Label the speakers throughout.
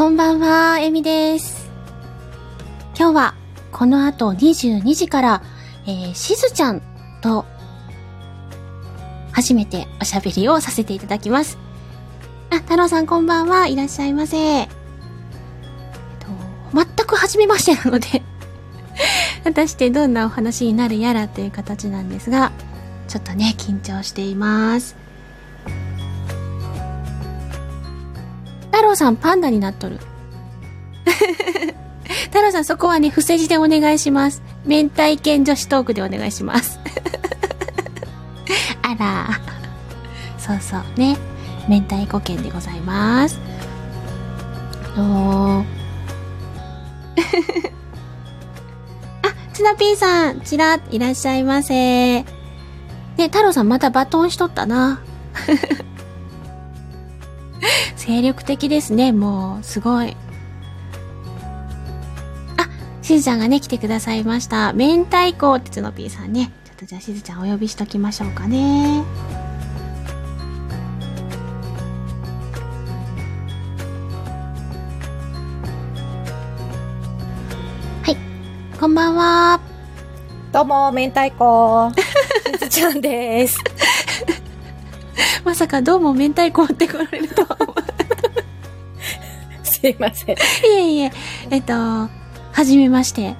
Speaker 1: こんばんは、えみです。今日は、この後22時から、えー、しずちゃんと、初めておしゃべりをさせていただきます。あ、太郎さんこんばんは、いらっしゃいませ。えっと、全く初めましてなので、果たしてどんなお話になるやらという形なんですが、ちょっとね、緊張しています。郎さんパンダになっとる。太郎さんそこはね、伏せ字でお願いします。明太犬女子トークでお願いします。あら。そうそうね。明太子犬でございます。あのーあ、ツナピーさん、ちら、いらっしゃいませ。ね、太郎さんまたバトンしとったな。精力的ですね、もう、すごい。あ、しずちゃんがね、来てくださいました。明太子ってつのぴーさんね。ちょっとじゃあしずちゃんお呼びしときましょうかね。はい。こんばんは。
Speaker 2: どうも、明太子。しずちゃんです。
Speaker 1: まさかどうも明太子って来られるとは
Speaker 2: すいません。
Speaker 1: いえいえ、えっと、はじめまして。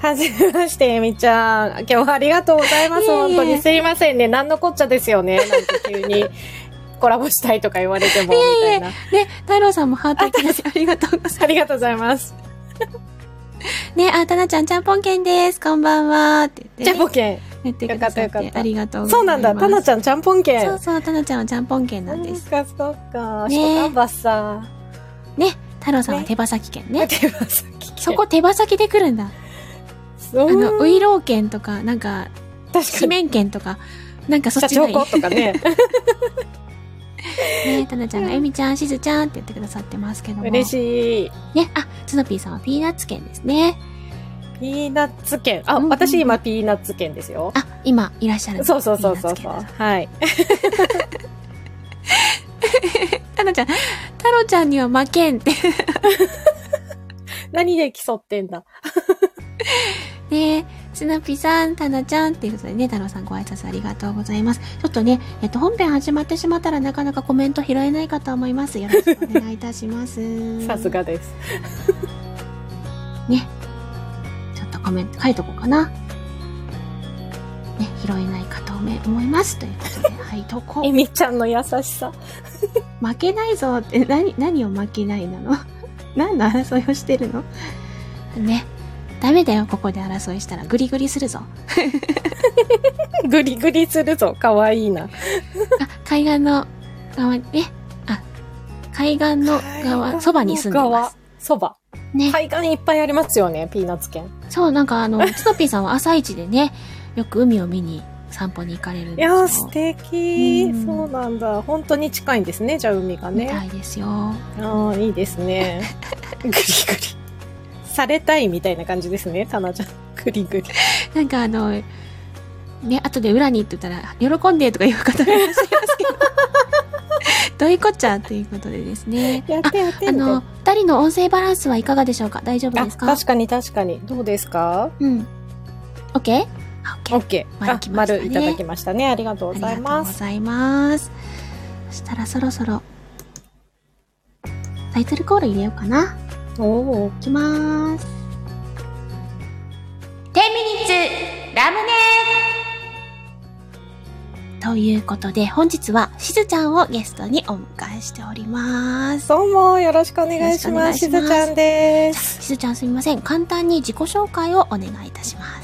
Speaker 2: はじめまして、えみちゃん。今日はありがとうございます。
Speaker 1: いえいえ
Speaker 2: 本当にすいませんね。なんのこっちゃですよね。なんか急にコラボしたいとか言われても、みたいな。
Speaker 1: ね、太郎さんもハートいただきありがとうございます。
Speaker 2: ありがとうございます。
Speaker 1: ね、あ、たなちゃん、ちゃんぽんけんです。こんばんは。って言って、ね。
Speaker 2: ちゃんぽんけん。
Speaker 1: 言ってくださっ
Speaker 2: よかったよかった
Speaker 1: てありがとうございます。
Speaker 2: そうなんだ。たなちゃん、ちゃんぽんけん。
Speaker 1: そうそう、たなちゃんはちゃんぽんけんなんです。
Speaker 2: そうか、そうか。
Speaker 1: ね
Speaker 2: ショタンバッサ
Speaker 1: ね、太郎さんは
Speaker 2: ね
Speaker 1: 手羽先券
Speaker 2: ー。
Speaker 1: ね。
Speaker 2: 手羽先券
Speaker 1: そこ、手羽先で来るんだ。
Speaker 2: そう
Speaker 1: あの、ウイロー券とか、なんか。紙面券とか、なんかそっ
Speaker 2: 社
Speaker 1: ちがいい。
Speaker 2: 長子とかね。
Speaker 1: ね、たなちゃんが、えみちゃん、しずちゃんって言ってくださってますけども。
Speaker 2: 嬉
Speaker 1: い。
Speaker 2: しい。
Speaker 1: ね、あ、つのぴーさんはピーナッツ券ですね。
Speaker 2: ピーナッツ券。あ、
Speaker 1: うんうん
Speaker 2: 私今ピーナッツ券ですよ。
Speaker 1: あ、今、いらっしゃる
Speaker 2: そうそうそうそうそう。はい。
Speaker 1: たなちゃん、太郎ちゃんには負けんって。
Speaker 2: 何で競ってんだ？
Speaker 1: ねスナピさん、タナちゃんっていうことでね、太郎さんご挨拶ありがとうございます。ちょっとね、えっと、本編始まってしまったらなかなかコメント拾えないかと思います。よろしくお願いいたします。
Speaker 2: さす。がです。
Speaker 1: ね。ちょっとコメント書いとこうかな。ね、拾えないかと思います。ということで、はい、とこ
Speaker 2: えみちゃんの優しさ。
Speaker 1: 負けないぞって、何、何を負けないなの？何の争いをしてるの？ね。ダメだよ、ここで争いしたら。グリグリするぞ。
Speaker 2: グリグリするぞ。かわいいな。
Speaker 1: あ、海岸の側に、え、あ、海岸の側、そばに住んでます。。
Speaker 2: そば。
Speaker 1: ね。
Speaker 2: 海岸いっぱいありますよね、ピーナッツ県。
Speaker 1: そう、なんかあの、ツトピーさんは朝一でね、よく海を見に散歩に行かれるん
Speaker 2: い
Speaker 1: ですよ。
Speaker 2: やー、素敵
Speaker 1: うん
Speaker 2: そうなんだ。本当に近いんですね、じゃあ海がね。
Speaker 1: いですよ。
Speaker 2: ああ、いいですね。グリグリ。されたいみたいな感じですね、タナちゃん。グリグリ。
Speaker 1: なんかあの、ね、後で裏にってたら、喜んでとかいう方がいらっしゃいますけど。どういうこっちゃということでですね。
Speaker 2: やってやって
Speaker 1: あの、二人の音声バランスはいかがでしょうか？大丈夫
Speaker 2: あ、
Speaker 1: ですか？
Speaker 2: 確かに確かに。どうですか？
Speaker 1: うん。OK? あ、OK。
Speaker 2: オッケー。あ
Speaker 1: 丸ね
Speaker 2: 丸いただきましたね。ありがとうござい
Speaker 1: ありがとう
Speaker 2: ます。
Speaker 1: ございます。そしたらそろそろ、タイトルコール入れようかな。
Speaker 2: おお。
Speaker 1: いきまーす。10ミニッツラムネということで、本日はしずちゃんをゲストにお迎えしております。
Speaker 2: どうも、よろしくお願いします。しずちゃんです。
Speaker 1: しずちゃんすみません。簡単に自己紹介をお願いいたします。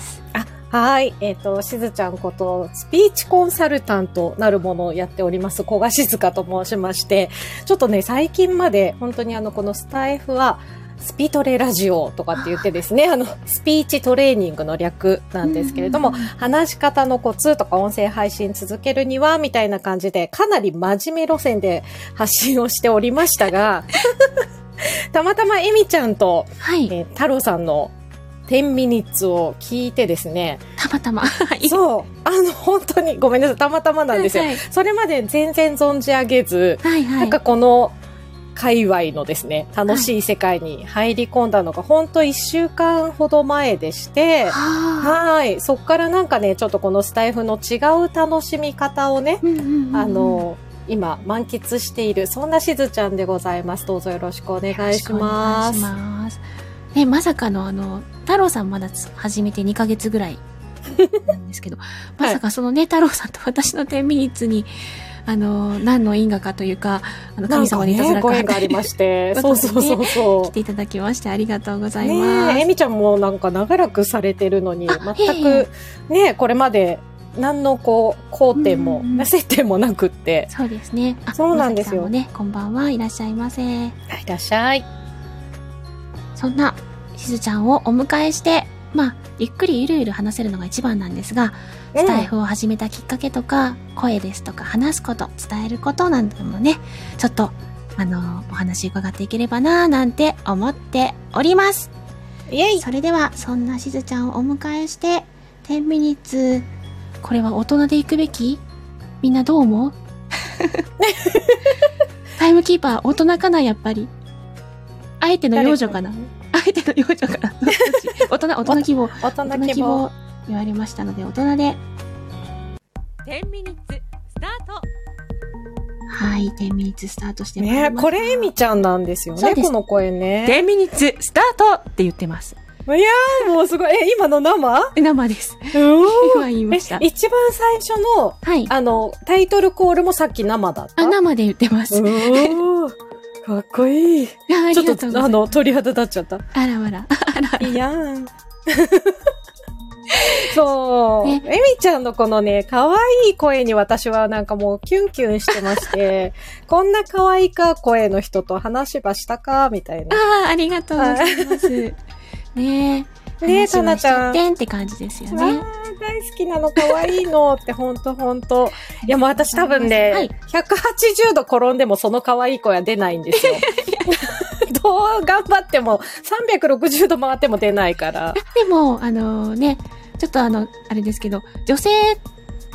Speaker 2: あ、はい。えっ、と、しずちゃんこと、スピーチコンサルタントなるものをやっております、小賀静香と申しまして、ちょっとね、最近まで、本当にあの、このスタイフは、スピトレラジオとかって言ってですね、あの、スピーチトレーニングの略なんですけれども、話し方のコツとか音声配信続けるには、みたいな感じで、かなり真面目路線で発信をしておりましたが、たまたまエミちゃんと、
Speaker 1: はい。
Speaker 2: えー太郎さんの10ミニッツを聞いてですね、
Speaker 1: たまたま。はい。
Speaker 2: そう、あの、本当に、ごめんなさい、たまたまなんですよ。
Speaker 1: はい
Speaker 2: それまで全然存じ上げず、
Speaker 1: はいはい。
Speaker 2: なんかこの界隈のですね、楽しい世界に入り込んだのが、ほんと1週間ほど前でして、
Speaker 1: は
Speaker 2: い。そっからなんかね、ちょっとこのスタイフの違う楽しみ方をね、あ、の、今満喫している、そんなしずちゃんでございます。どうぞよろしくお願いします。
Speaker 1: ね、まさかのあの、太郎さんまだつ始めて2ヶ月ぐらいなんですけど、まさかそのね、太郎さんと私の10ミニッツに、あの、何の因果かというか、あの、神様にいたず
Speaker 2: ね、
Speaker 1: らか
Speaker 2: ご縁がありまして、
Speaker 1: と
Speaker 2: そ
Speaker 1: いう
Speaker 2: そうそうそ
Speaker 1: 来ていただきましてありがとうござ
Speaker 2: う。
Speaker 1: います。
Speaker 2: ねえ、えみちゃんもなんか長らくされてるのに、
Speaker 1: あ
Speaker 2: 全く、ねこれまで、何のこう、交点も
Speaker 1: うんうん、
Speaker 2: 接点もなくって。
Speaker 1: そうですね。あ
Speaker 2: そうなんですよ
Speaker 1: ね、こんばんはいらっしゃいませ。
Speaker 2: いらっしゃい。
Speaker 1: そんな、しずちゃんをお迎えして、まあ、ゆっくりゆるゆる話せるのが一番なんですが、スタイフを始めたきっかけとか、声ですとか話すこと、伝えることなんてもね、ちょっと、あの、お話伺っていければなぁなんて思っております。
Speaker 2: イェイ。
Speaker 1: それでは、そんなしずちゃんをお迎えして、10ミニッツ、これは大人で行くべき？みんなどう思う？タイムキーパー大人かな、やっぱり？あえての幼女かな？あえての幼女かなどっち大人、大人希望。
Speaker 2: 大人
Speaker 1: 大人
Speaker 2: 希望。
Speaker 1: 言われましたので、大人で。
Speaker 3: 10ミニッツスタート
Speaker 1: はい、10ミニッツスタートしてまいりま
Speaker 2: ね
Speaker 1: した
Speaker 2: これえみちゃんなんですよね、
Speaker 1: す
Speaker 2: この声ね。
Speaker 3: 10ミニッツスタートって言ってます。
Speaker 2: いやーもうすごい。え、今の生
Speaker 1: 生です。今言いました、。
Speaker 2: 一番最初の、
Speaker 1: はい。
Speaker 2: あの、タイトルコールもさっき生だった
Speaker 1: あ、生で言ってます。
Speaker 2: かっこいい。ちょ。っと、あの、鳥肌立っちゃった。
Speaker 1: あらあら。あら。
Speaker 2: いやん。そう。
Speaker 1: ね
Speaker 2: えみちゃんのこのね、可愛い声に私はなんかもうキュンキュンしてまして、こんな可愛いか声の人と話ばしたかみたいな。
Speaker 1: ああ、ありがとうございます。ねえ。
Speaker 2: ねえ、
Speaker 1: 話はしち
Speaker 2: たなちゃん。
Speaker 1: ゃって感じですよね。
Speaker 2: 大好きなの、可愛いのって、ほんとほんと。いや、もう私多分ね、
Speaker 1: はい
Speaker 2: 180度転んでもその可愛い声は出ないんですよ。どう頑張っても、360度回っても出ないから。
Speaker 1: でも、あのね、ちょっとあの、あれですけど、女性っ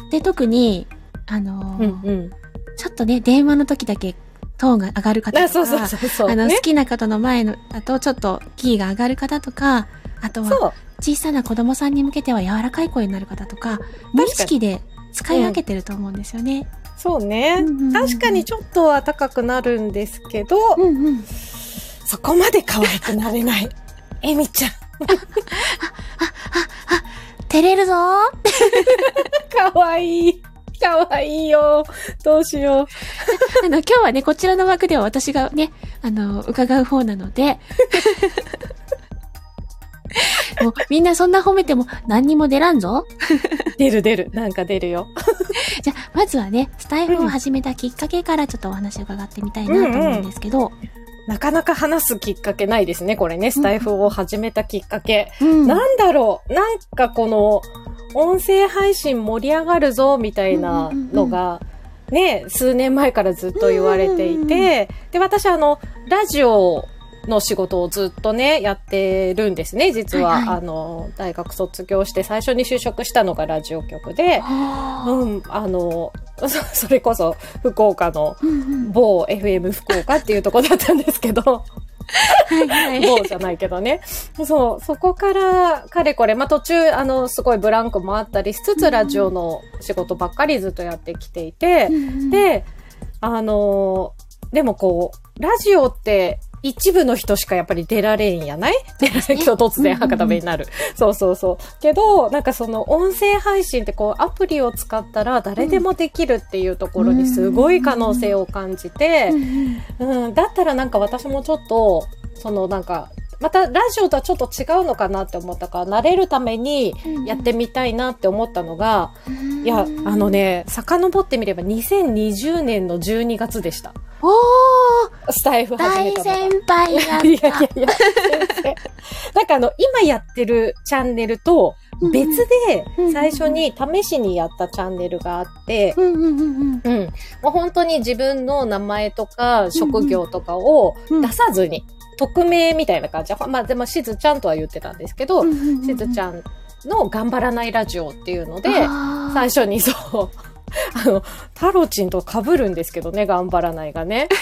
Speaker 1: て特に、あの、
Speaker 2: うんうん。
Speaker 1: ちょっとね、電話の時だけトーンが上がる方とか、
Speaker 2: あそうそうそうそう。
Speaker 1: あの、
Speaker 2: ね
Speaker 1: 好きな方の前の、だとちょっとキーが上がる方とか、あとは。小さな子供さんに向けては柔らかい声になる方とか、無意識で使い分けてると思うんですよね。
Speaker 2: そうね
Speaker 1: うんうんうんうん。
Speaker 2: 確かにちょっとは高くなるんですけど、
Speaker 1: うんうん。
Speaker 2: そこまで可愛くなれない。えみちゃん。
Speaker 1: 照れるぞー
Speaker 2: 可愛い。可愛いよ。どうしよ
Speaker 1: あの、今日はね、こちらの枠では私がね、あの、伺う方なので、も うみんなそんな褒めても何にも出らんぞ。
Speaker 2: う。出る出る。なんか出るよ。
Speaker 1: じゃあ、まずはね、スタイフを始めたきっかけからちょっとお話を伺ってみたいなと思うんですけど、
Speaker 2: なかなか話すきっかけないですね、これね。スタイフを始めたきっかけ。
Speaker 1: うん
Speaker 2: なんだろう。なんかこの、音声配信盛り上がるぞ、みたいなのが、ね、数年前からずっと言われてい
Speaker 1: うんうん
Speaker 2: て、で、私あの、ラジオの仕事をずっとね、やってるんですね、実は。
Speaker 1: はいはい。
Speaker 2: あの、大学卒業して最初に就職したのがラジオ局で、
Speaker 1: はあ
Speaker 2: うん、あの、そ それこそ福岡の某 FM 福岡っていうとこだったんですけど。某じゃないけどね。そう、そこから、かれこれ、まあ、途中、あの、すごいブランクもあったりしつつ、ラジオの仕事ばっかりずっとやってきていて、で、あのーでもこう、ラジオって、一部の人しかやっぱり出られんやない？出られん今日突然博多弁になる。そうそうそう。けど、なんかその音声配信ってこうアプリを使ったら誰でもできるっていうところにすごい可能性を感じて
Speaker 1: う、んうん
Speaker 2: うん、だったらなんか私もちょっと、そのなんか、またラジオとはちょっと違うのかなって思ったから、慣れるためにやってみたいなって思ったのが、いや、あの。ね、遡ってみれば2020年の12月でした。
Speaker 1: おー
Speaker 2: スタイフ始め
Speaker 1: 大
Speaker 2: たのが。
Speaker 1: 先輩だった。
Speaker 2: いやいやいや、先生。なんかあの、今やってるチャンネルと別で
Speaker 1: うん
Speaker 2: 最初に試しにやったチャンネルがあって、
Speaker 1: うん。
Speaker 2: もう本当に自分の名前とか職業とかを
Speaker 1: うん
Speaker 2: 出さずに、匿名みたいな感じ。で、まあでもしずちゃんとは言ってたんですけど、し
Speaker 1: し
Speaker 2: ずちゃんの頑張らないラジオっていうので、最初にそう、あの、タロチンと被るんですけどね、頑張らないがね。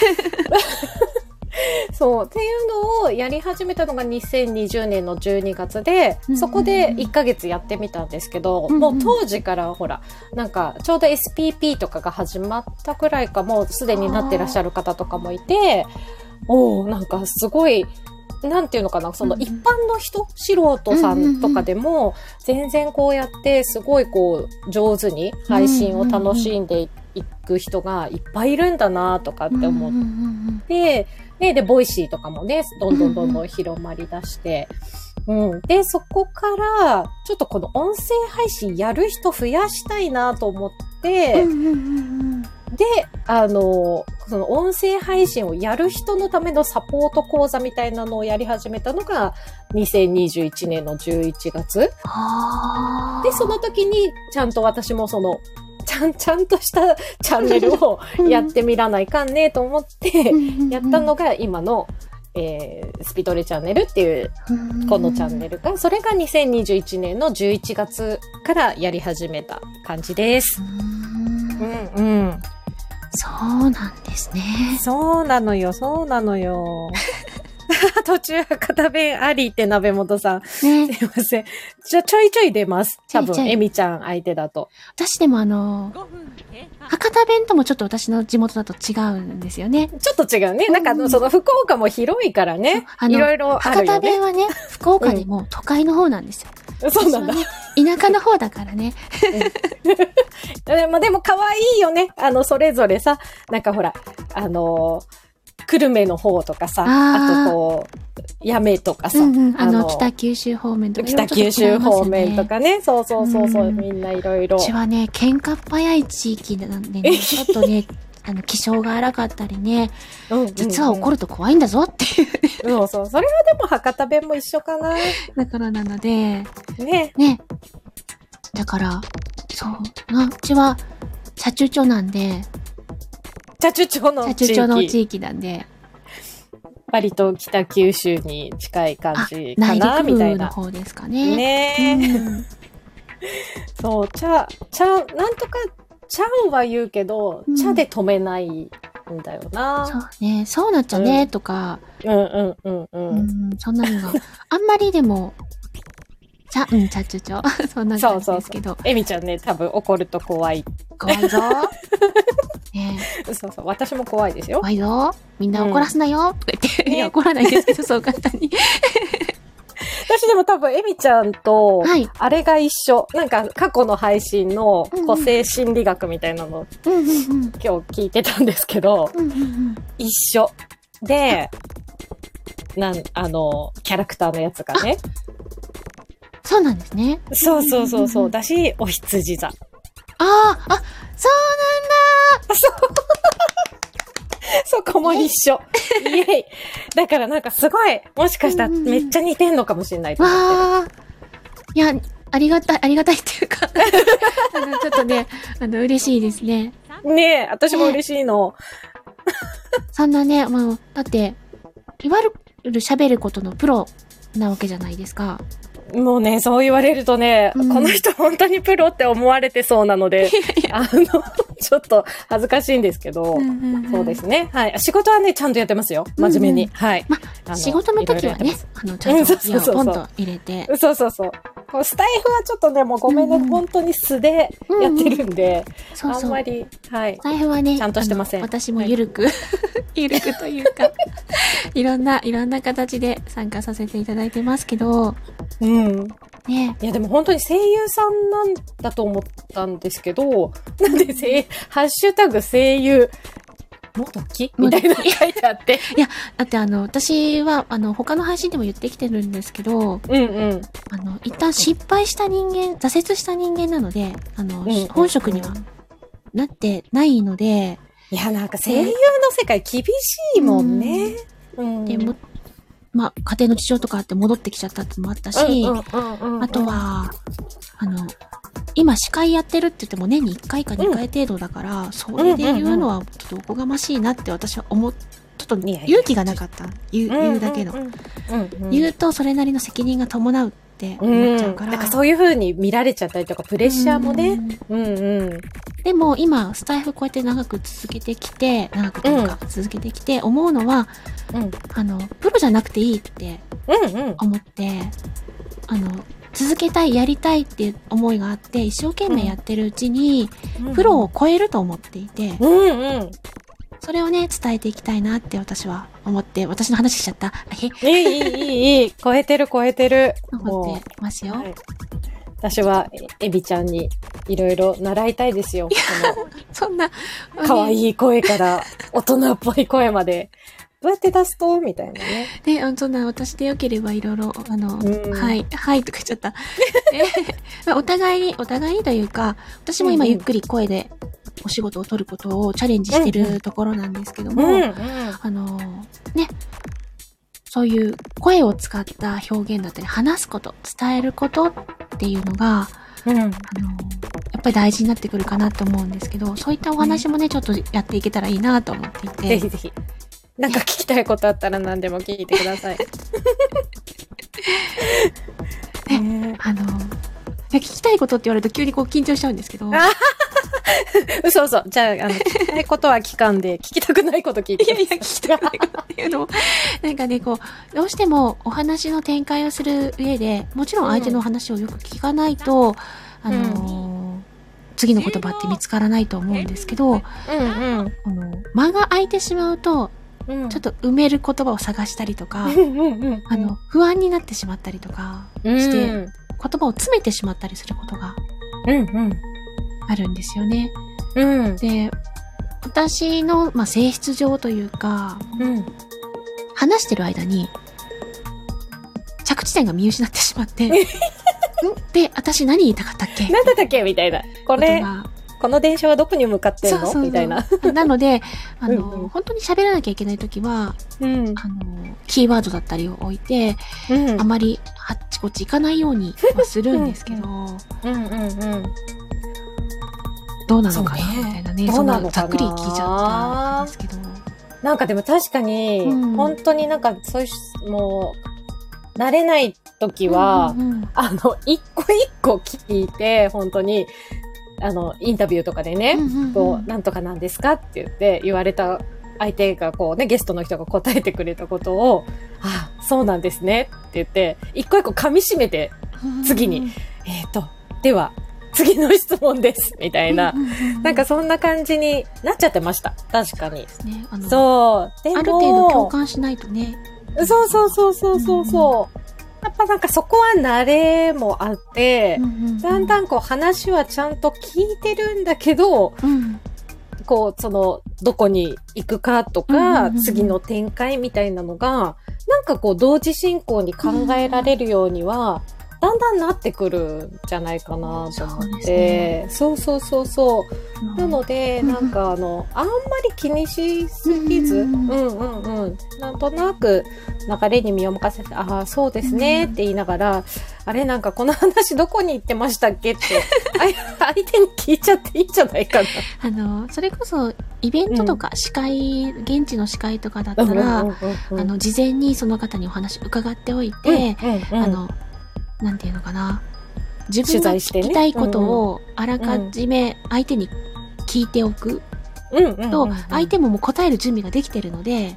Speaker 2: そう。っていうのをやり始めたのが2020年の12月で
Speaker 1: うん、
Speaker 2: そこで1ヶ月やってみたんですけど、もう当時からほら、なんかちょうど SPP とかが始まったくらいかもうすでになってらっしゃる方とかもいて、おおなんかすごい、なんていうのかな、その一般の人、素人さんとかでも、全然こうやってすごいこう上手に配信を楽しんでいく人がいっぱいいるんだなとかって思っ
Speaker 1: うんうんうん
Speaker 2: で、 Voicy とかもね、どんどんどんどん広まり出して、うん。で、そこから、ちょっとこの音声配信やる人増やしたいなと思って、で、あの、その音声配信をやる人のためのサポート講座みたいなのをやり始めたのが、2021年の11月。で、その時に、ちゃんと私もその、ちゃん、ちゃんとしたチャンネルをやってみらないかんねと思って、やったのが今の、えー、スピトレチャンネルっていうこのチャンネルが、それが2021年の11月からやり始めた感じです。
Speaker 1: うん
Speaker 2: うんうん。
Speaker 1: そうなんですね。
Speaker 2: そうなのよ、そうなのよ。途中片弁ありって鍋本さん。
Speaker 1: ね、
Speaker 2: すいません。じゃあちょいちょい出ます。多分、
Speaker 1: ちょいちょい
Speaker 2: エミちゃん相手だと。
Speaker 1: 私でもあの、
Speaker 3: 5分経過
Speaker 1: 博多弁ともちょっと私の地元だと違うんですよね。
Speaker 2: ちょっと違うね。なんかその福岡も広いからね。
Speaker 1: あの
Speaker 2: いろいろあ
Speaker 1: 博
Speaker 2: るよね。
Speaker 1: 多弁はね、福岡でも都会の方なんですよ。
Speaker 2: そうなんだ。
Speaker 1: 田舎の方だからね。
Speaker 2: でも、でも可愛いよね。あの、それぞれさ、なんかほら、あのー久留米の方とかさ、
Speaker 1: あ
Speaker 2: とこう、八女とかさ、
Speaker 1: うんうん。あの、北九州方面とか。
Speaker 2: 北九州方面とかね。そうそうそうそう、
Speaker 1: うん
Speaker 2: みんないろいろ
Speaker 1: う。ちはね、喧嘩っ早い地域なんでね、ちょっとね、あの、気性が荒かったりね、実は怒
Speaker 2: る。
Speaker 1: ると怖いんだぞっていう。
Speaker 2: そうそう。それはでも博多弁も一緒かな。
Speaker 1: だからなので、
Speaker 2: ね。
Speaker 1: ね。だから、そう。な、うちは、社中町なんで、
Speaker 2: 茶中町の
Speaker 1: 社
Speaker 2: 地域。
Speaker 1: 中町の地域なんで、
Speaker 2: 割と北九州に近い感
Speaker 1: あ
Speaker 2: じ、か
Speaker 1: 内
Speaker 2: な、みたいな。
Speaker 1: 方ですかね。
Speaker 2: ねえ。
Speaker 1: うん
Speaker 2: そう、茶、茶、なんとか、茶は言うけど、
Speaker 1: うん
Speaker 2: 茶で止めないんだよな。
Speaker 1: そうね、そうなっちゃね、とか、
Speaker 2: うんうんうんう。
Speaker 1: うんん、そんなのが、あんまりでも、ちゃ、うん、ちゃちゅちょ。そんな感じですけど。
Speaker 2: エミちゃんね、多分怒ると怖い。
Speaker 1: 怖いぞ。ね
Speaker 2: そうそう、私も怖いですよ。
Speaker 1: 怖いぞ。みんな怒らすなよ。とか言って、
Speaker 2: ね
Speaker 1: いや、怒らないですけど、そう簡単に。
Speaker 2: 私でも多分エミちゃんと、
Speaker 1: はい。
Speaker 2: あれが一緒。なんか過去の配信の個性心理学みたいなの
Speaker 1: うんうんうん。
Speaker 2: 今日聞いてたんですけど、
Speaker 1: うんうんうん。
Speaker 2: 一緒。で、なん、あの、キャラクターのやつがね。
Speaker 1: そうなんですね。
Speaker 2: そうそうそうそう。
Speaker 1: うんうんうん
Speaker 2: だし、お羊座。
Speaker 1: ああ、あ、そう
Speaker 2: そ こも一緒。イエイ。だからなんかすごい、もしかしたら
Speaker 1: うんうんうん
Speaker 2: めっちゃ似てんのかもしれないと思ってる。
Speaker 1: わあ。いや、ありがたい、ありがたいっていうか、あの、ちょっとね、あの、嬉しいですね。
Speaker 2: ねえ、私も嬉しいの。
Speaker 1: そんなね、もう、だって、いわゆる喋ることのプロなわけじゃないですか。
Speaker 2: もうね、そう言われるとね、
Speaker 1: うん
Speaker 2: この人本当にプロって思われてそうなので、あの、ちょっと恥ずかしいんですけど、そうですね。はい。仕事はね、ちゃんとやってますよ。真面目に。
Speaker 1: うん
Speaker 2: はい。
Speaker 1: ま
Speaker 2: あの
Speaker 1: 仕事の時はいねあの、ちゃんと
Speaker 2: うんそうそうそう
Speaker 1: イヤをポンと入れて。
Speaker 2: そうそうそう。こうスタイフはちょっとね、もうごめんね、
Speaker 1: うんうん
Speaker 2: 本当に素でやってるんで、
Speaker 1: そうそう。
Speaker 2: あんまり、はい。
Speaker 1: 財布はね、
Speaker 2: ちゃんとしてません
Speaker 1: 私もゆるく、ゆるくというか、いろんな、いろんな形で参加させていただいてますけど、
Speaker 2: うん。
Speaker 1: ね、
Speaker 2: いや、でも本当に声優さんなんだと思ったんですけど、なんで声、ハッシュタグ声優、もどきみたいなの書いてあって。
Speaker 1: だってあの、私は、あの、他の配信でも言ってきてるんですけど、
Speaker 2: うんうん。
Speaker 1: あの、一旦失敗した人間、挫折した人間なので、あの、
Speaker 2: うん
Speaker 1: 本職にはなってないので、
Speaker 2: いや、なんか声優の世界厳しいもんね。うん。
Speaker 1: でも、まあ、家庭の事情とかあって戻ってきちゃったってのもあったし、
Speaker 2: うんうんうんうん
Speaker 1: あと、は、あの、今司会やってるって言っても年に1回か2回程度だから、それで言うのはちょっとおこがましいなって私は思っ、ちょっと勇気がなかった。言うだけの。
Speaker 2: うんうんうん。
Speaker 1: 言うとそれなりの責任が伴うって
Speaker 2: うん、
Speaker 1: 思っちゃうから。
Speaker 2: なんかそういう風に見られちゃったりとか、プレッシャーもね。
Speaker 1: うん
Speaker 2: うんうん。
Speaker 1: でも今、スタイフこうやって長く続けてきて、長くというか、続けてきて思うのは、
Speaker 2: うん。
Speaker 1: あの、プロじゃなくていいって
Speaker 2: うんうん。
Speaker 1: 思って、あの、続けたい、やりたいっていう思いがあって、一生懸命やってるうちに、プロを超えると思っていて、
Speaker 2: うんうん。
Speaker 1: それをね、伝えていきたいなって私は思って、私の話しちゃった。あへ、
Speaker 2: いい、いい、いい。超えてる、超えてる。
Speaker 1: 思ってますよ。
Speaker 2: はい私は、えエビちゃんにいろいろ習いたいですよ。
Speaker 1: そんな、
Speaker 2: 可愛
Speaker 1: い。
Speaker 2: い声から大人っぽい声まで。どうやって出すと？みたいなね。
Speaker 1: ね、そんな私でよければいろいろ、あの、
Speaker 2: うん
Speaker 1: はい、はいとか言っちゃった。え まあお互いに、お互いにというか、私も今ゆっくり声でお仕事を取ることをチャレンジしてるところなんですけども、
Speaker 2: うん。
Speaker 1: あの、ね、そういう声を使った表現だったり、話すこと、伝えることっていうのが、
Speaker 2: うん。
Speaker 1: あの、やっぱり大事になってくるかなと思うんですけど、そういったお話もね、ちょっとやっていけたらいいなと思っていて。
Speaker 2: ぜひぜひ。なんか聞きたいことあったら何でも聞いてください。ね
Speaker 1: あの、いや聞きたいことって言われると急にこう緊張しちゃうんですけど。
Speaker 2: あ嘘嘘。じゃあ、あの、聞きたいことは聞かんで、聞きたくないこと聞いて
Speaker 1: いやいや、聞きたくないことっていうのも、なんかね、こう、どうしてもお話の展開をする上で、もちろん相手のお話をよく聞かないと、あのー次の言葉って見つからないと思うんですけど、
Speaker 2: うんうん。
Speaker 1: あの、間が空いてしまうと、
Speaker 2: うん
Speaker 1: ちょっと埋める言葉を探したりとか、
Speaker 2: うんうんうん。
Speaker 1: あの、不安になってしまったりとか
Speaker 2: うん、
Speaker 1: して、言葉を詰めてしまったりすることが
Speaker 2: うんうん。
Speaker 1: あるんですよね。
Speaker 2: うん。
Speaker 1: で、私の、まあ、性質上というか、
Speaker 2: うん。
Speaker 1: 話してる間に、着地点が見失ってしまって、ん？で、私何言いたかったっけ？
Speaker 2: なんだったっけ？みたいな。これ
Speaker 1: こ
Speaker 2: の電車はどこに向かってんの？みたいな。
Speaker 1: なので、あの、
Speaker 2: うんうん
Speaker 1: 本当に喋らなきゃいけないときは、
Speaker 2: うん。
Speaker 1: あの、キーワードだったりを置いて、
Speaker 2: うん
Speaker 1: あまりあっちこっち行かないようにはするんですけど、
Speaker 2: うんうんうん。
Speaker 1: どうなのかな、みたいなね。
Speaker 2: ど
Speaker 1: そ
Speaker 2: うんな
Speaker 1: ざっくり聞いちゃったんですけど。
Speaker 2: なんかでも確かに、
Speaker 1: うん
Speaker 2: 本当になんかそういう、もう、慣れない時は、
Speaker 1: うんうん
Speaker 2: あの、一個一個聞いて、本当に、あの、インタビューとかでね、
Speaker 1: うんうんうん
Speaker 2: こう、なんとかなんですかって言って言われた相手がこうね、ゲストの人が答えてくれたことを、あ、そうなんですねって言って、一個一個噛み締めて、次にえっ、と、では、次の質問です、みたいな。なんかそんな感じになっちゃってました。確かに。
Speaker 1: ね、
Speaker 2: そう。でも
Speaker 1: ある程度共感しないとね。
Speaker 2: そうそうそうそうそうそう。やっぱなんかそこは慣れもあって、だんだ
Speaker 1: ん、
Speaker 2: んこう話はちゃんと聞いてるんだけど、
Speaker 1: うん。
Speaker 2: こう、その、どこに行くかと
Speaker 1: うんうん
Speaker 2: か、
Speaker 1: うんうん。
Speaker 2: 次の展開みたいなのが、なんかこう、同時進行に考えられるようには、だんだんなってくるんじゃないかなと思って。
Speaker 1: ね。
Speaker 2: そうそうそうそう。なので、
Speaker 1: うん。
Speaker 2: なんかあの、あんまり気にしすぎず、
Speaker 1: う
Speaker 2: うんんうんうん。なんとなく流れに身を任せて、ああ、そうですねって言いながら、あれなんかこの話どこに行ってましたっけ？って、あ相手に聞いちゃっていいんじゃないかな。
Speaker 1: あの、それこそ、イベントとか、司会、現地の司会とかだったら、
Speaker 2: うんうんうん
Speaker 1: あの、事前にその方にお話伺っておいて、
Speaker 2: うんうん。
Speaker 1: あの、なんていうのかな。自分
Speaker 2: 取
Speaker 1: が聞きたいことをあらかじめ相手に聞いておく。と、相手ももう答える準備ができてるので、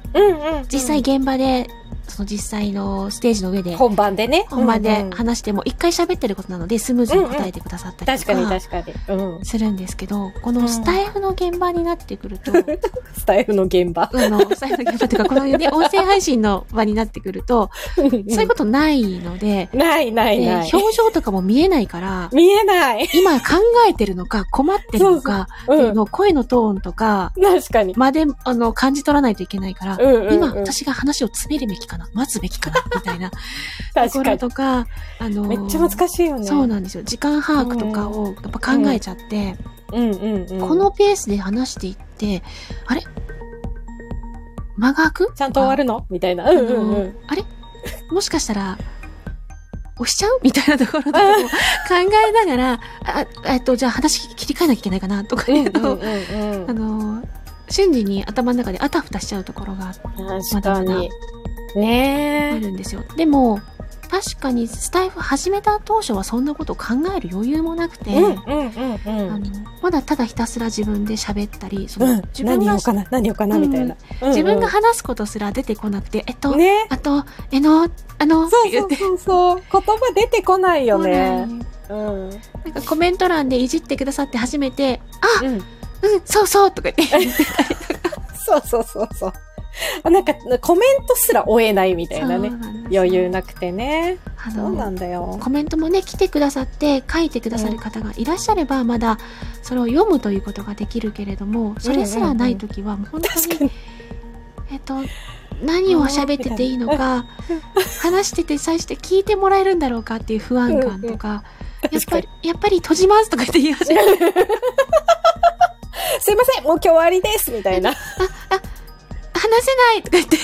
Speaker 1: 実際現場で、その実際のステージの上で、
Speaker 2: 本番でね。
Speaker 1: 本番で話しても、一回喋ってることなので、スムーズに答えてくださったりと
Speaker 2: 確かに
Speaker 1: か、
Speaker 2: 確かに。うん。
Speaker 1: するんですけど、このスタイフの現場になってくると、
Speaker 2: スタイフの現場。
Speaker 1: あの、スタイフの現場というか、このね、音声配信の場になってくると、そういうことないので、
Speaker 2: ないない
Speaker 1: で
Speaker 2: ない。
Speaker 1: 表情とかも見えないから、
Speaker 2: 見えない。
Speaker 1: 今考えてるのか、困ってるのか、のを声のトーンとか、
Speaker 2: 確かに。
Speaker 1: まで、あの、感じ取らないといけないから、今、私が話を詰めるべきかな待つべきかなみたいな ところ。とか、あのー
Speaker 2: めっちゃ難しいよね。
Speaker 1: そうなんですよ。時間把握とかをやっぱ考えちゃって、
Speaker 2: うんうんうん。
Speaker 1: このペースで話していって、あれ？間が空く？
Speaker 2: ちゃんと終わるの？みたいな。うんうんうん。
Speaker 1: あれ？もしかしたら、押しちゃう？みたいなところとかも考えながら、あ、えっと、じゃあ話切り替えなきゃいけないかなとかいうのを、あの、瞬時に頭の中であたふたしちゃうところがあ
Speaker 2: 確かに。ねえ。
Speaker 1: るんですよ。でも、確かにスタイフ始めた当初はそんなこと考える余裕もなくて、まだただひたすら自分で喋ったり、そ
Speaker 2: うん
Speaker 1: の自分が
Speaker 2: 何をかな何をかなみたいな。
Speaker 1: 自分が
Speaker 2: うん
Speaker 1: 話すことすら出てこなくて、えっと、
Speaker 2: うんね。
Speaker 1: あと、えの、あの、
Speaker 2: そう。そうそうそう。言葉出てこないよね。
Speaker 1: う
Speaker 2: ん。
Speaker 1: なんかコメント欄でいじってくださって初めて、あ、
Speaker 2: うん。
Speaker 1: うん、そうそうとか言って。
Speaker 2: そうそうそうそう。あ なんか、コメントすら追えないみたいなね。
Speaker 1: な
Speaker 2: 余裕なくてね。
Speaker 1: あ
Speaker 2: そうな
Speaker 1: の、
Speaker 2: んだよ。
Speaker 1: コメントもね、来てくださって、書いてくださる方がいらっしゃれば、まだ、それを読むということができるけれども、それすらないときは、もう本当に。えっと、何を喋ってていいのか、話してて最初で聞いてもらえるんだろうかっていう不安感とか、やっぱり、やっぱり閉じますとか言って言い始めて、
Speaker 2: すいません、もう今日終わりですみたいな。
Speaker 1: 話せないとか言って、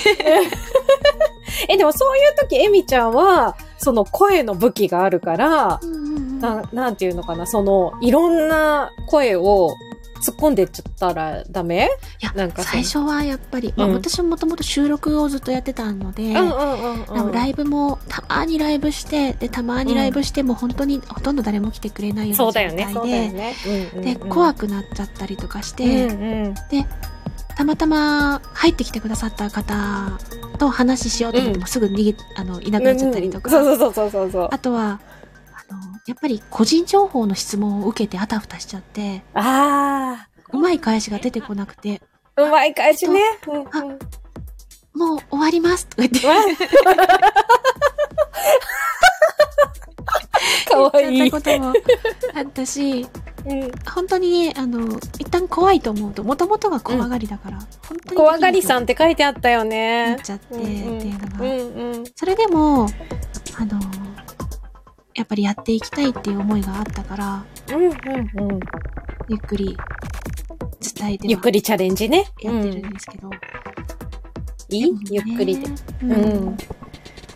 Speaker 2: え、でもそういう時、エミちゃんは、その声の武器があるから、
Speaker 1: うんうんうん。
Speaker 2: ななんていうのかな、その、いろんな声を突っ込んでっちゃったらダメ？
Speaker 1: いや
Speaker 2: なんか
Speaker 1: 最初はやっぱり、まあ
Speaker 2: うん。
Speaker 1: 私ももともと収録をずっとやってたので、
Speaker 2: うんうんうん
Speaker 1: あのライブもたまにライブして、で、たまにライブしても本当にほとんど誰も来てくれないような状態で、
Speaker 2: そうだよね、そうだよね。うんうん
Speaker 1: で、
Speaker 2: うん。
Speaker 1: 怖くなっちゃったりとかして、
Speaker 2: うんうん
Speaker 1: たまたま入ってきてくださった方と話ししようと思ってもすぐ逃げ、あの、いなくなっちゃったりとか、
Speaker 2: そうそうそうそうそう。
Speaker 1: あとは、あの、やっぱり個人情報の質問を受けてあたふたしちゃって、
Speaker 2: あ
Speaker 1: うまい返しが出てこなくて、
Speaker 2: あ、うまい返しね。
Speaker 1: もう終わりますとか言って、
Speaker 2: わかわいい
Speaker 1: 言っちゃったこともあったし、
Speaker 2: うん
Speaker 1: 本当にね、あの、一旦怖いと思うと、もともとが怖がりだから、本当に。
Speaker 2: 怖がりさん
Speaker 1: ん
Speaker 2: って書いてあったよ
Speaker 1: なっ
Speaker 2: ね。
Speaker 1: ちゃって、
Speaker 2: うんうん
Speaker 1: っていうのが、
Speaker 2: うんうん。
Speaker 1: それでも、あの、やっぱりやっていきたいっていう思いがあったから、
Speaker 2: うんうんうん。
Speaker 1: ゆっくり伝えては
Speaker 2: ゆっくりチャレンジね。
Speaker 1: やってる
Speaker 2: うん
Speaker 1: んですけど。
Speaker 2: いい？ゆっくりで。。
Speaker 1: う。
Speaker 2: うんん。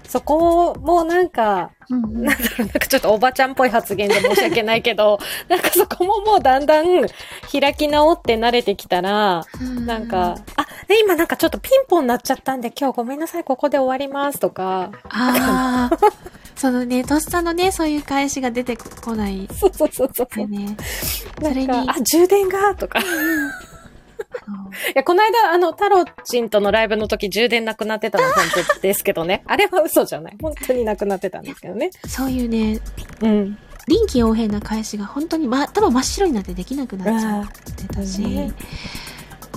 Speaker 2: そこもなんか、
Speaker 1: うんうん。
Speaker 2: なんだろう、なんかちょっとおばちゃんっぽい発言で申し訳ないけど、なんかそこももうだんだん開き直って慣れてきたら、なんか、あ、ね、今なんかちょっとピンポンなっちゃったんで今日ごめんなさい、ここで終わりますとか、
Speaker 1: ああ、そのね、とっさのね、そういう返しが出てこない。
Speaker 2: そうそうそうそう。
Speaker 1: でね。それに。
Speaker 2: か、あ、充電がとか。いや、この間、あの、タロチンとのライブの時充電なくなってたのは本当ですけどね。あれは嘘じゃない。本当になくなってたんですけどね。
Speaker 1: そういうね、
Speaker 2: うん。
Speaker 1: 臨機応変な返しが本当に、ま、多分真っ白になってできなくなっちゃってたし、
Speaker 2: ね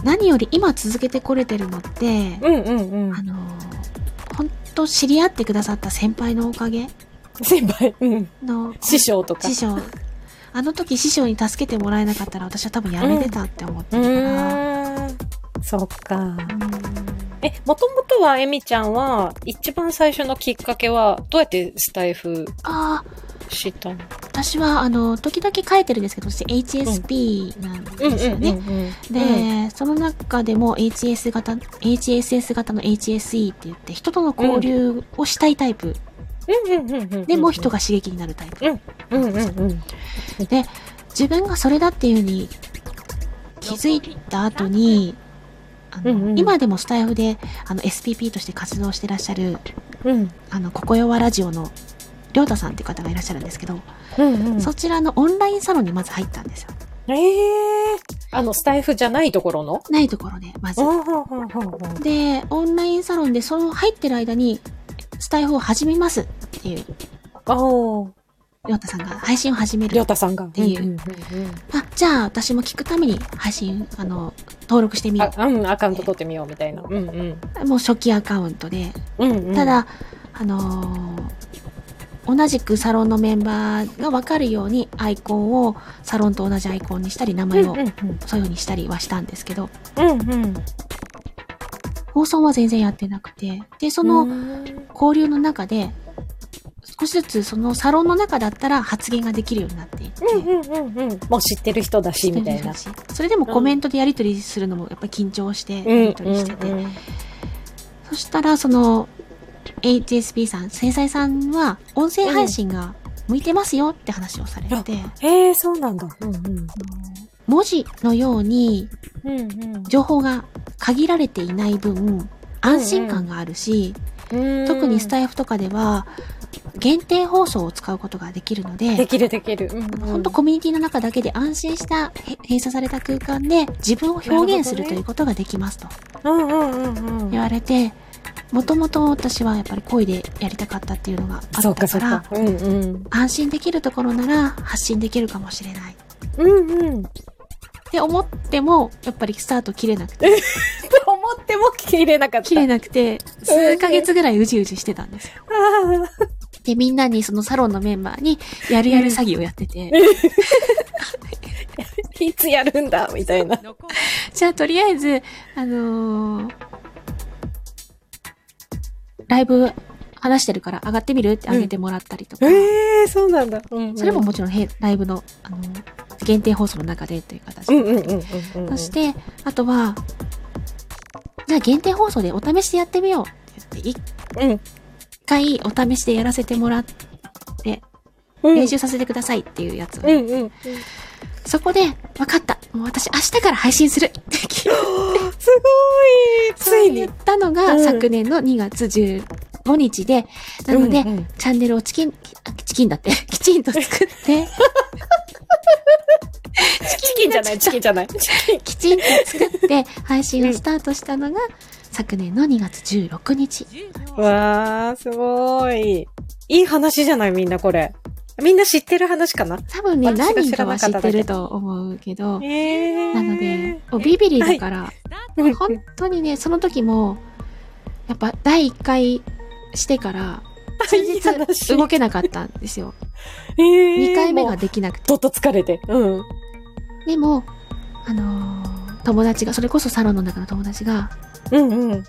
Speaker 1: 何より今続けてこれてるのって、
Speaker 2: うんうんうん
Speaker 1: あ。の、本当知り合ってくださった先輩のおかげ？
Speaker 2: 先輩、うん。
Speaker 1: の、
Speaker 2: 師匠とか。
Speaker 1: 師匠。あの時師匠に助けてもらえなかったら私は多分やめてたって思って
Speaker 2: う
Speaker 1: るから。
Speaker 2: そっか。
Speaker 1: うん
Speaker 2: え、もともとはエミちゃんは、一番最初のきっかけは、どうやってスタイフ
Speaker 1: ああ、
Speaker 2: 知ったの？
Speaker 1: 私は、あの、時々書いてるんですけど、私 HSP なんですよね。
Speaker 2: うん。
Speaker 1: で、その中でも HS 型、HSS 型の HSE って言って、人との交流をしたいタイプ。
Speaker 2: うんうんうんうん。
Speaker 1: でも人が刺激になるタイプ。
Speaker 2: うんうんうん。
Speaker 1: で、自分がそれだっていうふうに気づいた後に、あの
Speaker 2: うんうん
Speaker 1: 今でもスタイフであの SPP として活動してらっしゃる、
Speaker 2: うん。
Speaker 1: あの、ココヨワラジオのりょうたさんっていう方がいらっしゃるんですけど、
Speaker 2: うんうん。
Speaker 1: そちらのオンラインサロンにまず入ったんですよ。
Speaker 2: ええあの、スタイフじゃないところの？
Speaker 1: ないところで、まず。で、オンラインサロンでその入ってる間に、スタイフを始めますっていう、
Speaker 2: おー、
Speaker 1: りょうたさんが配信を始める
Speaker 2: りょう。たさんが。
Speaker 1: ていうあ、じゃあ私も聞くために配信、あの、登録してみよ
Speaker 2: あ、うん、アカウント取ってみようみたいな。うんうん。
Speaker 1: う。もう初期アカウントで。
Speaker 2: うんうん。
Speaker 1: た、だ、あのー同じくサロンのメンバーがわかるようにアイコンをサロンと同じアイコンにしたり名前を
Speaker 2: うんうんうん。
Speaker 1: そういう風にしたりはしたんですけど、
Speaker 2: うんうん。
Speaker 1: 放送は全然やってなくて、で、その交流の中で、少しずつそのサロンの中だったら発言ができるようになっていって、
Speaker 2: うんうんうんうん。もう知ってる人だし、みたいな。
Speaker 1: それでもコメントでやり取りするのもやっぱり緊張して
Speaker 2: うん
Speaker 1: やり取りしてて、
Speaker 2: うんうん
Speaker 1: そしたらその HSP さん、繊細さんは音声配信が向いてますよって話をされて、
Speaker 2: へえ、そうなんだ。うんうん。
Speaker 1: 文字のように
Speaker 2: うんうん
Speaker 1: 情報が限られていない分、安心感があるし、特にスタイフとかでは、限定放送を使うことができるので、
Speaker 2: できるできる。うんうん
Speaker 1: 本当コミュニティの中だけで安心したへ閉鎖された空間で自分を表現するということができますと
Speaker 2: うんうんうんうん。
Speaker 1: 言われて、もともと私はやっぱり恋でやりたかったっていうのがあったから
Speaker 2: かそうか、。うんうん。
Speaker 1: 安心できるところなら発信できるかもしれない。
Speaker 2: うんうん。
Speaker 1: って思っても、やっぱりスタート切れなくて、
Speaker 2: と 思っても切れなかった。
Speaker 1: 切れなくて、数ヶ月ぐらいうじうじしてたんですよ。
Speaker 2: あ
Speaker 1: で、みんなにそのサロンのメンバーに、やるやる詐欺をやってて、
Speaker 2: ー いつやるんだみたいな。
Speaker 3: 残
Speaker 1: じゃあとりあえず、あのーライブ話してるから上がってみるって上げてもらったりとか、
Speaker 2: ええそうなんだ。うんうん
Speaker 1: それももちろんへライブの、あのー限定放送の中でという形で。
Speaker 2: うんうんうんうんうん。
Speaker 1: そして、あとは、じゃあ限定放送でお試しでやってみようって言って、一
Speaker 2: うん。
Speaker 1: 回お試しでやらせてもらって、
Speaker 2: うん。
Speaker 1: 練習させてくださいっていうやつを、
Speaker 2: うんうん。
Speaker 1: そこで、わかったもう私明日から配信するって聞いて
Speaker 2: すごい ついに
Speaker 1: 言っ。たのが、
Speaker 2: うん
Speaker 1: 昨年の2月15日で、なので、
Speaker 2: うんうん
Speaker 1: チャンネルをチキン、あチキンだって、きちんと作って、
Speaker 2: チキンじゃない、チキンじゃない。チキン。
Speaker 1: きちんと作って、配信をスタートしたのが、昨年の2月16日。
Speaker 3: 10秒
Speaker 2: わー、すごい。いい話じゃない、みんなこれ。みんな知ってる話かな？
Speaker 1: 多分ね、何人かは知
Speaker 2: っ
Speaker 1: てると思うけど、
Speaker 2: えー。
Speaker 1: なので、ビビリだから、
Speaker 3: スタート
Speaker 2: うん
Speaker 1: 本当にね、その時も、やっぱ第1回してから、数
Speaker 2: いい
Speaker 1: 日
Speaker 2: 話
Speaker 1: 動けなかったんですよ。
Speaker 2: えー、
Speaker 1: 2回目ができなくて。
Speaker 2: どっと疲れて。うん。
Speaker 1: でも、あのー友達が、それこそサロンの中の友達が、
Speaker 2: うんうん。
Speaker 1: あの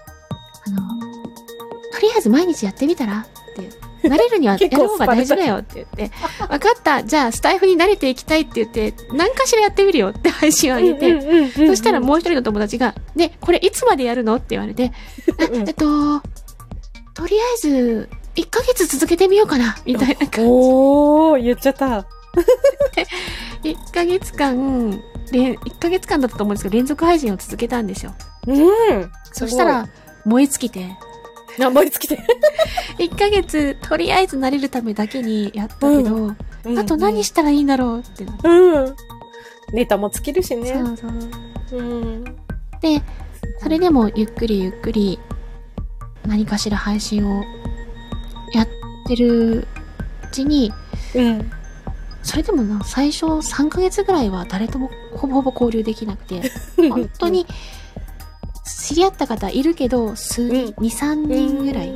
Speaker 1: とりあえず毎日やってみたらって。慣れるには やる方が大事だよって言って、分かった、じゃあスタイフに慣れていきたいって言って、何かしらやってみるよって配信を上げて、そしたらもう一人の友達が、ね、これいつまでやるのって言われて、えっと、とりあえず、1ヶ月続けてみようかな、みたいな感じ。
Speaker 2: おー、言っちゃった。
Speaker 1: 1ヶ月間、連1ヶ月間だったと思うんですけど、連続配信を続けたんですよ。
Speaker 2: うん。
Speaker 1: そしたら、燃え尽きて、
Speaker 2: 頑張りつきて。
Speaker 1: 1ヶ月、とりあえず慣れるためだけにやったけど、あと何したらいいんだろうってなって。
Speaker 2: うん。ネタも尽きるしね。
Speaker 1: そうそう。
Speaker 2: うん。
Speaker 1: で、それでもゆっくりゆっくり何かしら配信をやってるうちに、
Speaker 2: うん。
Speaker 1: それでもな、最初3ヶ月ぐらいは誰ともほぼほぼ交流できなくて、本当に知り合った方いるけど、数人、
Speaker 2: うん
Speaker 1: 2、3人ぐらい。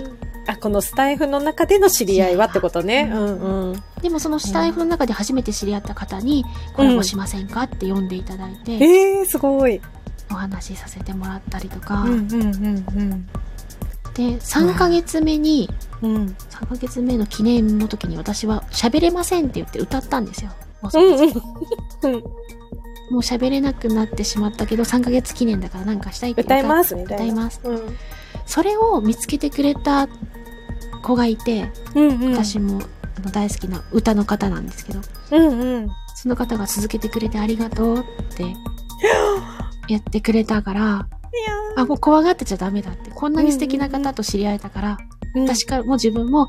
Speaker 2: あ、このスタイフの中での知り合いはってことね。
Speaker 1: う
Speaker 2: うんんうん。
Speaker 1: でもそのスタイフの中で初めて知り合った方にコラボしませんかって呼んでいただいて、
Speaker 2: えー、すごい。
Speaker 1: お話しさせてもらったりとか、
Speaker 2: うんうんうん
Speaker 1: で、3ヶ月目に、
Speaker 2: うん。うん。
Speaker 1: 3ヶ月目の記念の時に私は喋れませんって言って歌ったんですよ。う
Speaker 2: んうん。うん。
Speaker 1: もう喋れなくなってしまったけど、3ヶ月記念だからなんかしたいって
Speaker 2: 歌いますみたいな。
Speaker 1: 歌います。
Speaker 2: うん。
Speaker 1: それを見つけてくれた子がいて、
Speaker 2: うんうん。
Speaker 1: 私も大好きな歌の方なんですけど、
Speaker 2: うんうん。
Speaker 1: その方が続けてくれてありがとうって 言ってくれたから、あ、もう怖がってちゃダメだって。こんなに素敵な方と知り合えたから、
Speaker 2: うん
Speaker 1: 私からもう自分も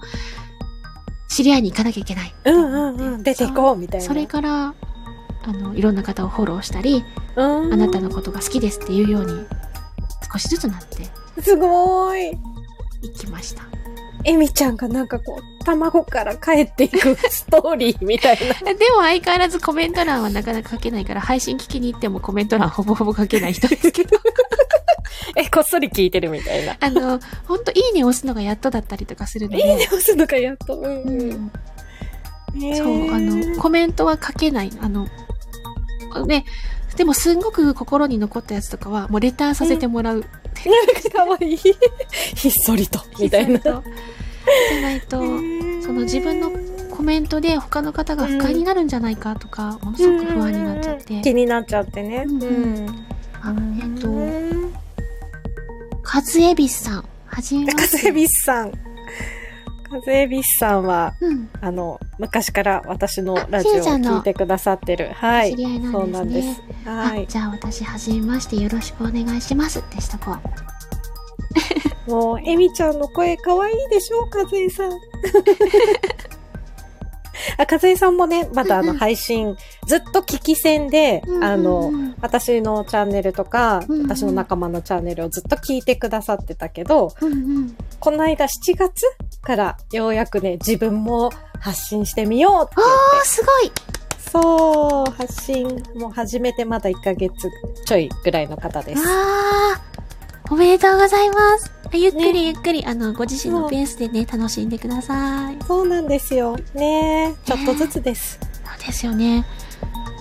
Speaker 1: 知り合いに行かなきゃいけない。
Speaker 2: うんうんうん。出ていこうみたいな。
Speaker 1: それから、あの、いろんな方をフォローしたり、
Speaker 2: うん。
Speaker 1: あなたのことが好きですっていうように、少しずつなって
Speaker 2: すごーい。
Speaker 1: いきました。
Speaker 2: エミちゃんがなんかこう、卵から帰っていく ストーリーみたいな。
Speaker 1: でも相変わらずコメント欄はなかなか書けないから、配信聞きに行ってもコメント欄ほぼほぼ書けない人ですけど。
Speaker 2: え、こっそり聞いてるみたいな。
Speaker 1: あの、ほんといいね押すのがやっとだったりとかするので。
Speaker 2: いいね押すのかやっと。うん
Speaker 1: う
Speaker 2: うん。
Speaker 1: そう、あの、コメントは書けない。あの、ね、でもすんごく心に残ったやつとかは、もうレターさせてもらう。
Speaker 2: かわいい。ひっそりと。みたいな。
Speaker 1: じゃないと、その自分のコメントで他の方が不快になるんじゃないかとか、ものすごく不安になっちゃって。
Speaker 2: 気になっちゃってね。
Speaker 1: うん
Speaker 2: うん。
Speaker 1: あえっと、
Speaker 2: うん
Speaker 1: カズエビスさん。はじめまして。
Speaker 2: カズエビスさん。カズエビスさんは、
Speaker 1: うん。
Speaker 2: あの、昔から私のラジオを聞いてくださってる。はい。
Speaker 1: 知り合いなんですね
Speaker 2: そうなんです。はい。
Speaker 1: あじゃあ私、はじめましてよろしくお願いしますってした子。
Speaker 2: もう、エミちゃんの声可愛いでしょカズエさん。あ、かずえさんもね、まだあの
Speaker 1: うんうん
Speaker 2: 配信、ずっと聞き戦で、
Speaker 1: うんうんうん
Speaker 2: あの、私のチャンネルとか、
Speaker 1: うんうん
Speaker 2: 私の仲間のチャンネルをずっと聞いてくださってたけど、
Speaker 1: うんうん。
Speaker 2: この間7月からようやくね、自分も発信してみようって言っ
Speaker 1: あー、すごい
Speaker 2: て、そう、発信も始めてまだ1ヶ月ちょいぐらいの方です。
Speaker 1: わー、おめでとうございます。ゆっくりゆっくり、あの、ご自身のペースでね、楽しんでください。
Speaker 2: そうなんですよ。ねちょっとずつです。
Speaker 1: そうですよね。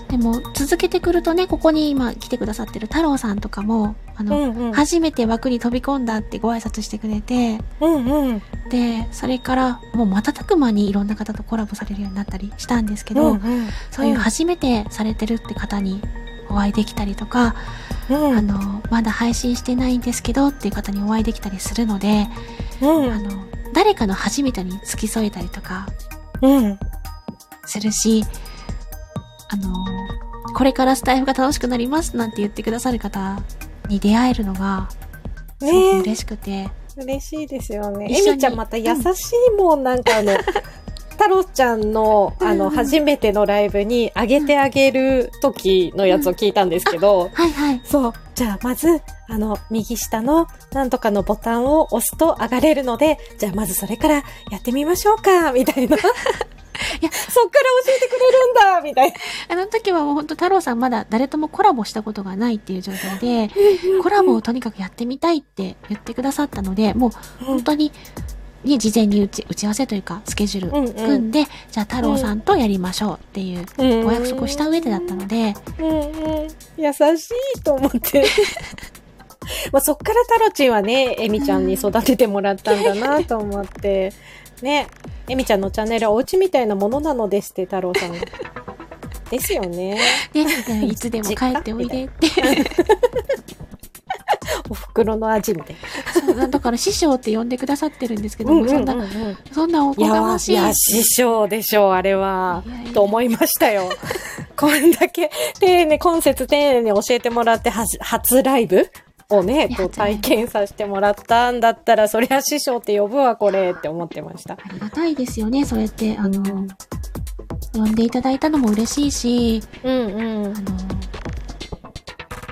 Speaker 1: でも、続けてくるとね、ここに今来てくださってる太郎さんとかも、あの、
Speaker 2: うんうん。
Speaker 1: 初めて枠に飛び込んだってご挨拶してくれて、
Speaker 2: うんうん。
Speaker 1: で、それからもう瞬く間にいろんな方とコラボされるようになったりしたんですけど、
Speaker 2: うんうん
Speaker 1: そういう初めてされてるって方にお会いできたりとか、
Speaker 2: うん。
Speaker 1: あの、まだ配信してないんですけどっていう方にお会いできたりするので、
Speaker 2: うん。
Speaker 1: あの、誰かの初めてに付き添えたりとか
Speaker 2: うん。
Speaker 1: するし、あの、これからスタイフが楽しくなりますなんて言ってくださる方に出会えるのが、すごく
Speaker 2: ね
Speaker 1: 嬉しくて、
Speaker 2: 嬉しいですよね。
Speaker 1: 一緒に。
Speaker 2: エミちゃんまた優しいもん、なんかあの、太郎ちゃんの、あの、初めてのライブに上げてあげる時のやつを聞いたんですけど、
Speaker 1: はいはい。
Speaker 2: そう。じゃあ、まず、あの、右下のなんとかのボタンを押すと上がれるので、じゃあ、まずそれからやってみましょうか、みたいな。いや、そっから教えてくれるんだ、みたいな。
Speaker 1: あの時はもう本当太郎さんまだ誰ともコラボしたことがないっていう状態で、コラボをとにかくやってみたいって言ってくださったので、もう本当に、ね、事前に打ち打ち合わせというか、スケジュール組んで、じゃあ太郎さんとやりましょうっていうお約束をした上でだったので、
Speaker 2: うんうん、優しいと思って。まあそっからタロチンはね、エミちゃんに育ててもらったんだなと思って。ね、エミちゃんのチャンネルはお家みたいなものなのですって、太郎さん。ですよね。
Speaker 1: ね、いつでも帰っておいでって。
Speaker 2: お袋の味みたい
Speaker 1: そうだから師匠って呼んでくださってるんですけど
Speaker 2: な。
Speaker 1: も、そんな、
Speaker 2: ん。
Speaker 1: そんなおこ
Speaker 2: いや
Speaker 1: がましい。
Speaker 2: いや、師匠でしょう、あれは。
Speaker 1: いやいや
Speaker 2: と思いましたよ。こんだけ丁寧、今節丁寧に教えてもらって、初ライブ？をね、こう体験させてもらったんだったら、そりゃ師匠って呼ぶわ、これって思ってました。
Speaker 1: ありがたいですよね、そうやって、あの、
Speaker 2: うん
Speaker 1: 呼んでいただいたのも嬉しいし、
Speaker 2: うんうん
Speaker 1: あ。の、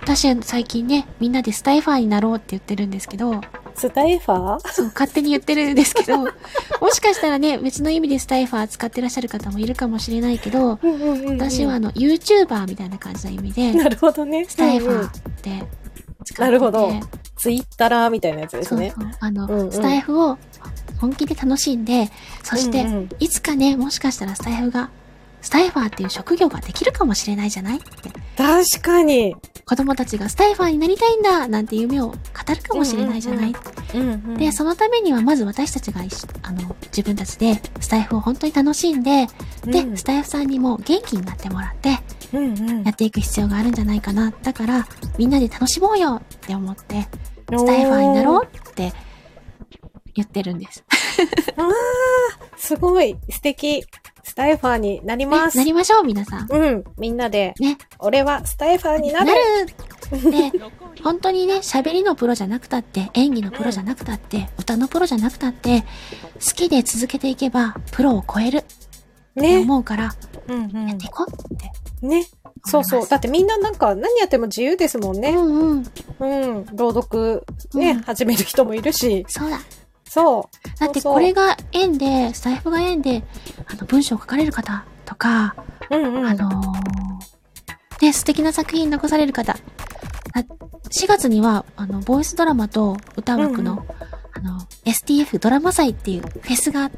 Speaker 1: 私は最近ね、みんなでスタイファーになろうって言ってるんですけど、
Speaker 2: スタイファー？
Speaker 1: そう、勝手に言ってるんですけど、もしかしたらね、別の意味でスタイファー使ってらっしゃる方もいるかもしれないけど、私はあの、YouTuber みたいな感じの意味で、
Speaker 2: なるほどね。
Speaker 1: スタイファーって使ってて、
Speaker 2: なるほどツイッターみたいなやつですね。
Speaker 1: そうそう。あの、
Speaker 2: うんうん
Speaker 1: スタイフを本気で楽しんで、そして、
Speaker 2: うんうん
Speaker 1: いつかね、もしかしたらスタイフが、スタイファーっていう職業ができるかもしれないじゃないって。
Speaker 2: 確かに。
Speaker 1: 子供たちがスタイファーになりたいんだなんて夢を語るかもしれないじゃない、で、そのためにはまず私たちがあの、自分たちでスタイフを本当に楽しんで、で、
Speaker 2: うん
Speaker 1: スタイフさんにも元気になってもらって、
Speaker 2: うんうん
Speaker 1: やっていく必要があるんじゃないかな。だから、みんなで楽しもうよって思って、スタイファーになろうって言ってるんです。
Speaker 2: すごい素敵。スタイファーになり
Speaker 1: ね
Speaker 2: ます。
Speaker 1: なりましょう、皆さん。
Speaker 2: うん。みんなで、
Speaker 1: ね。
Speaker 2: 俺はスタイファーにな
Speaker 1: な
Speaker 2: る。
Speaker 1: るで、本当にね、喋りのプロじゃなくたって、演技のプロじゃなくたって、歌のプロじゃなくたって、好きで続けていけば、プロを超える
Speaker 2: ね。
Speaker 1: 思うから、
Speaker 2: うん
Speaker 1: やっていこうって。
Speaker 2: ね。そうそう。だってみんななんか何やっても自由ですもんね。
Speaker 1: うんうん。
Speaker 2: うん。朗読ね、
Speaker 1: うん
Speaker 2: 始める人もいるし。
Speaker 1: そうだ。
Speaker 2: そう。
Speaker 1: だってこれが縁で、スタイフが縁で、あの、文章を書かれる方とか、
Speaker 2: うんうん。
Speaker 1: あのーね、素敵な作品残される方。あ4月には、あの、ボイスドラマと歌枠の、
Speaker 2: うん
Speaker 1: あの、STF ドラマ祭っていうフェスが、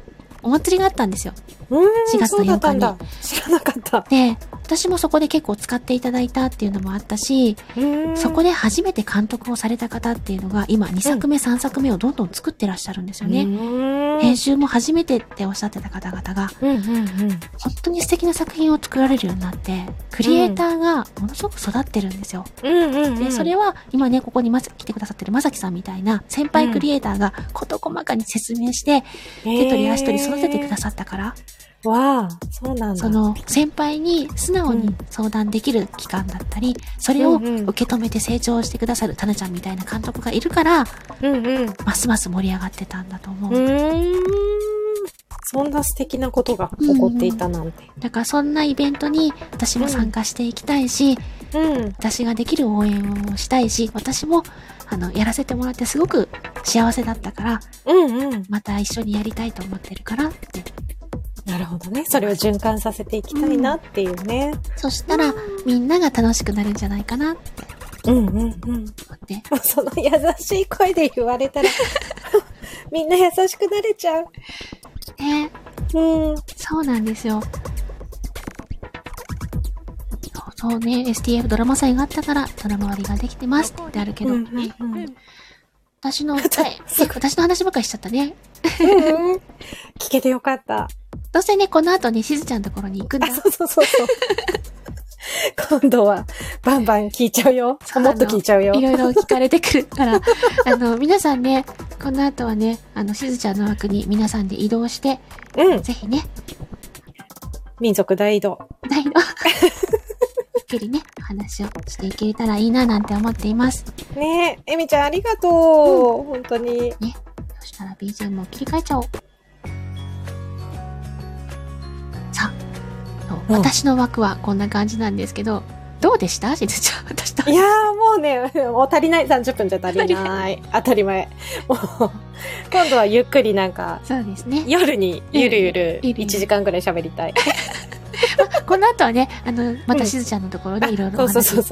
Speaker 1: お祭りがあったんですよ。
Speaker 2: うん、
Speaker 1: 4月の
Speaker 2: そうだったん
Speaker 1: 8
Speaker 2: だ。知らなかった。
Speaker 1: で、私もそこで結構使っていただいたっていうのもあったし、
Speaker 2: うん
Speaker 1: そこで初めて監督をされた方っていうのが、今2作目、3作目をどんどん作ってらっしゃるんですよね。
Speaker 2: うん
Speaker 1: 編集も初めてっておっしゃってた方々が、
Speaker 2: うんうんうん。
Speaker 1: 本当に素敵な作品を作られるようになって、クリエイターがものすごく育ってるんですよ。
Speaker 2: うんうんうん。
Speaker 1: で、それは今ね、ここにまさ来てくださってるまさきさんみたいな先輩クリエイターが事細かに説明して、手取り足取り育ててくださったから、
Speaker 2: わあ、そうなんだ。
Speaker 1: その先輩に素直に相談できる期間だったり、それを
Speaker 2: うんうん
Speaker 1: 受け止めて成長してくださるタナちゃんみたいな監督がいるから、
Speaker 2: うんうん。
Speaker 1: ますます盛り上がってたんだと思う。
Speaker 2: うーん。そんな素敵なことが起こっていたなんて。
Speaker 1: だからそんなイベントに私も参加していきたいし、
Speaker 2: うん。
Speaker 1: 私ができる応援をしたいし、私も、あの、やらせてもらってすごく幸せだったから、
Speaker 2: うんうん。
Speaker 1: また一緒にやりたいと思ってるからって。
Speaker 2: なるほどね。それを循環させていきたいなっていうね。
Speaker 1: そしたら、みんなが楽しくなるんじゃないかなって
Speaker 2: うんうんうん。
Speaker 1: 思って。
Speaker 2: もうその優しい声で言われたら、みんな優しくなれちゃう。
Speaker 1: ね
Speaker 2: うん。
Speaker 1: そうなんですよ。そうそうね、STF ドラマ祭があったから、ドラマ割りができてますってあるけど、
Speaker 2: うんうんうん
Speaker 1: 私の、え、え私の話ばっかりしちゃったね。
Speaker 2: うんうん聞けてよかった。
Speaker 1: どうせね、この後ね、しずちゃんのところに行くんだ
Speaker 2: あ、。そうそうそうそう。今度は、バンバン聞いちゃうよ。もっと聞いちゃうよ
Speaker 1: い。ろいろ聞かれてくるから、あの、皆さんね、この後はね、あの、しずちゃんの枠に皆さんで移動して、
Speaker 2: うん。
Speaker 1: ぜひね、
Speaker 2: 民族大移動。
Speaker 1: 大の、ゆっくりね、お話をしていけたらいいななんて思っています。
Speaker 2: ねえ、エミちゃんありがとう。本当に。
Speaker 1: そしたら BGM を切り替えちゃおう。さ
Speaker 2: ん
Speaker 1: 私の枠はこんな感じなんですけど、どうでした？しずちゃん、私と。
Speaker 2: いやーもうね、もう足りない。30分じゃ足りない。当たり前。もう、今度はゆっくりなんか、
Speaker 1: そうですね。
Speaker 2: 夜にゆるゆる
Speaker 1: ゆるゆる
Speaker 2: 1時間ぐらい喋りたい。
Speaker 1: この後はね、あの、またしずちゃんのところでいろいろお話。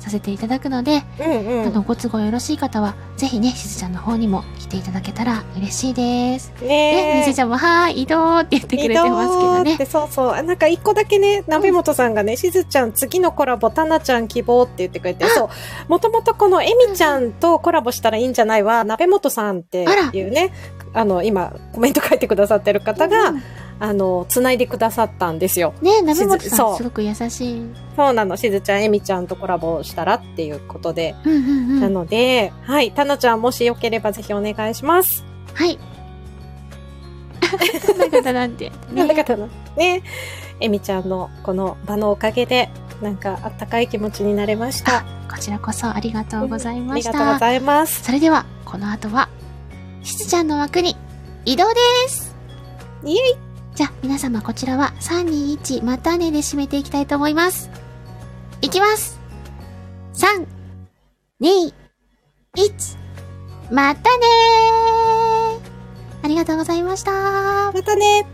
Speaker 1: させていただくので、
Speaker 2: うんうん。
Speaker 1: あの、ご都合よろしい方は、ぜひね、しずちゃんの方にも来ていただけたら嬉しいです。ね、
Speaker 2: ね
Speaker 1: みずちゃんも、はーい、移動って言ってくれてますけどね。
Speaker 2: そうそう。あなんか一個だけね、鍋本さんがね、しずちゃん次のコラボ、たなちゃん希望って言ってくれて、そう。もともとこのえみちゃんとコラボしたらいいんじゃないわ、鍋本さんっていうね、あの、今、コメント書いてくださってる方が、
Speaker 1: うん
Speaker 2: あの、繋いでくださったんですよ。
Speaker 1: ね、鍋本さ、
Speaker 2: ん
Speaker 1: すごく優しい。
Speaker 2: そうなの。しずちゃん、えみちゃんとコラボしたらっていうことで。
Speaker 1: うんうんう。
Speaker 2: なんので、はい。たなちゃん、もしよければぜひお願いします。
Speaker 1: はい。こんな方なんて。ね。
Speaker 2: なんだかな。ね。えみちゃんのこの場のおかげで、なんかあったかい気持ちになれました。
Speaker 1: あ、こちらこそありがとうござい
Speaker 2: あ
Speaker 1: ました。
Speaker 2: りがとうございます。
Speaker 1: それでは、この後は、しずちゃんの枠に移動です。
Speaker 2: イエイ
Speaker 1: じゃあ、皆様こちらは3、2、1、またねで締めていきたいと思います。いきます。3、2、1、またねーありがとうございました。
Speaker 2: またね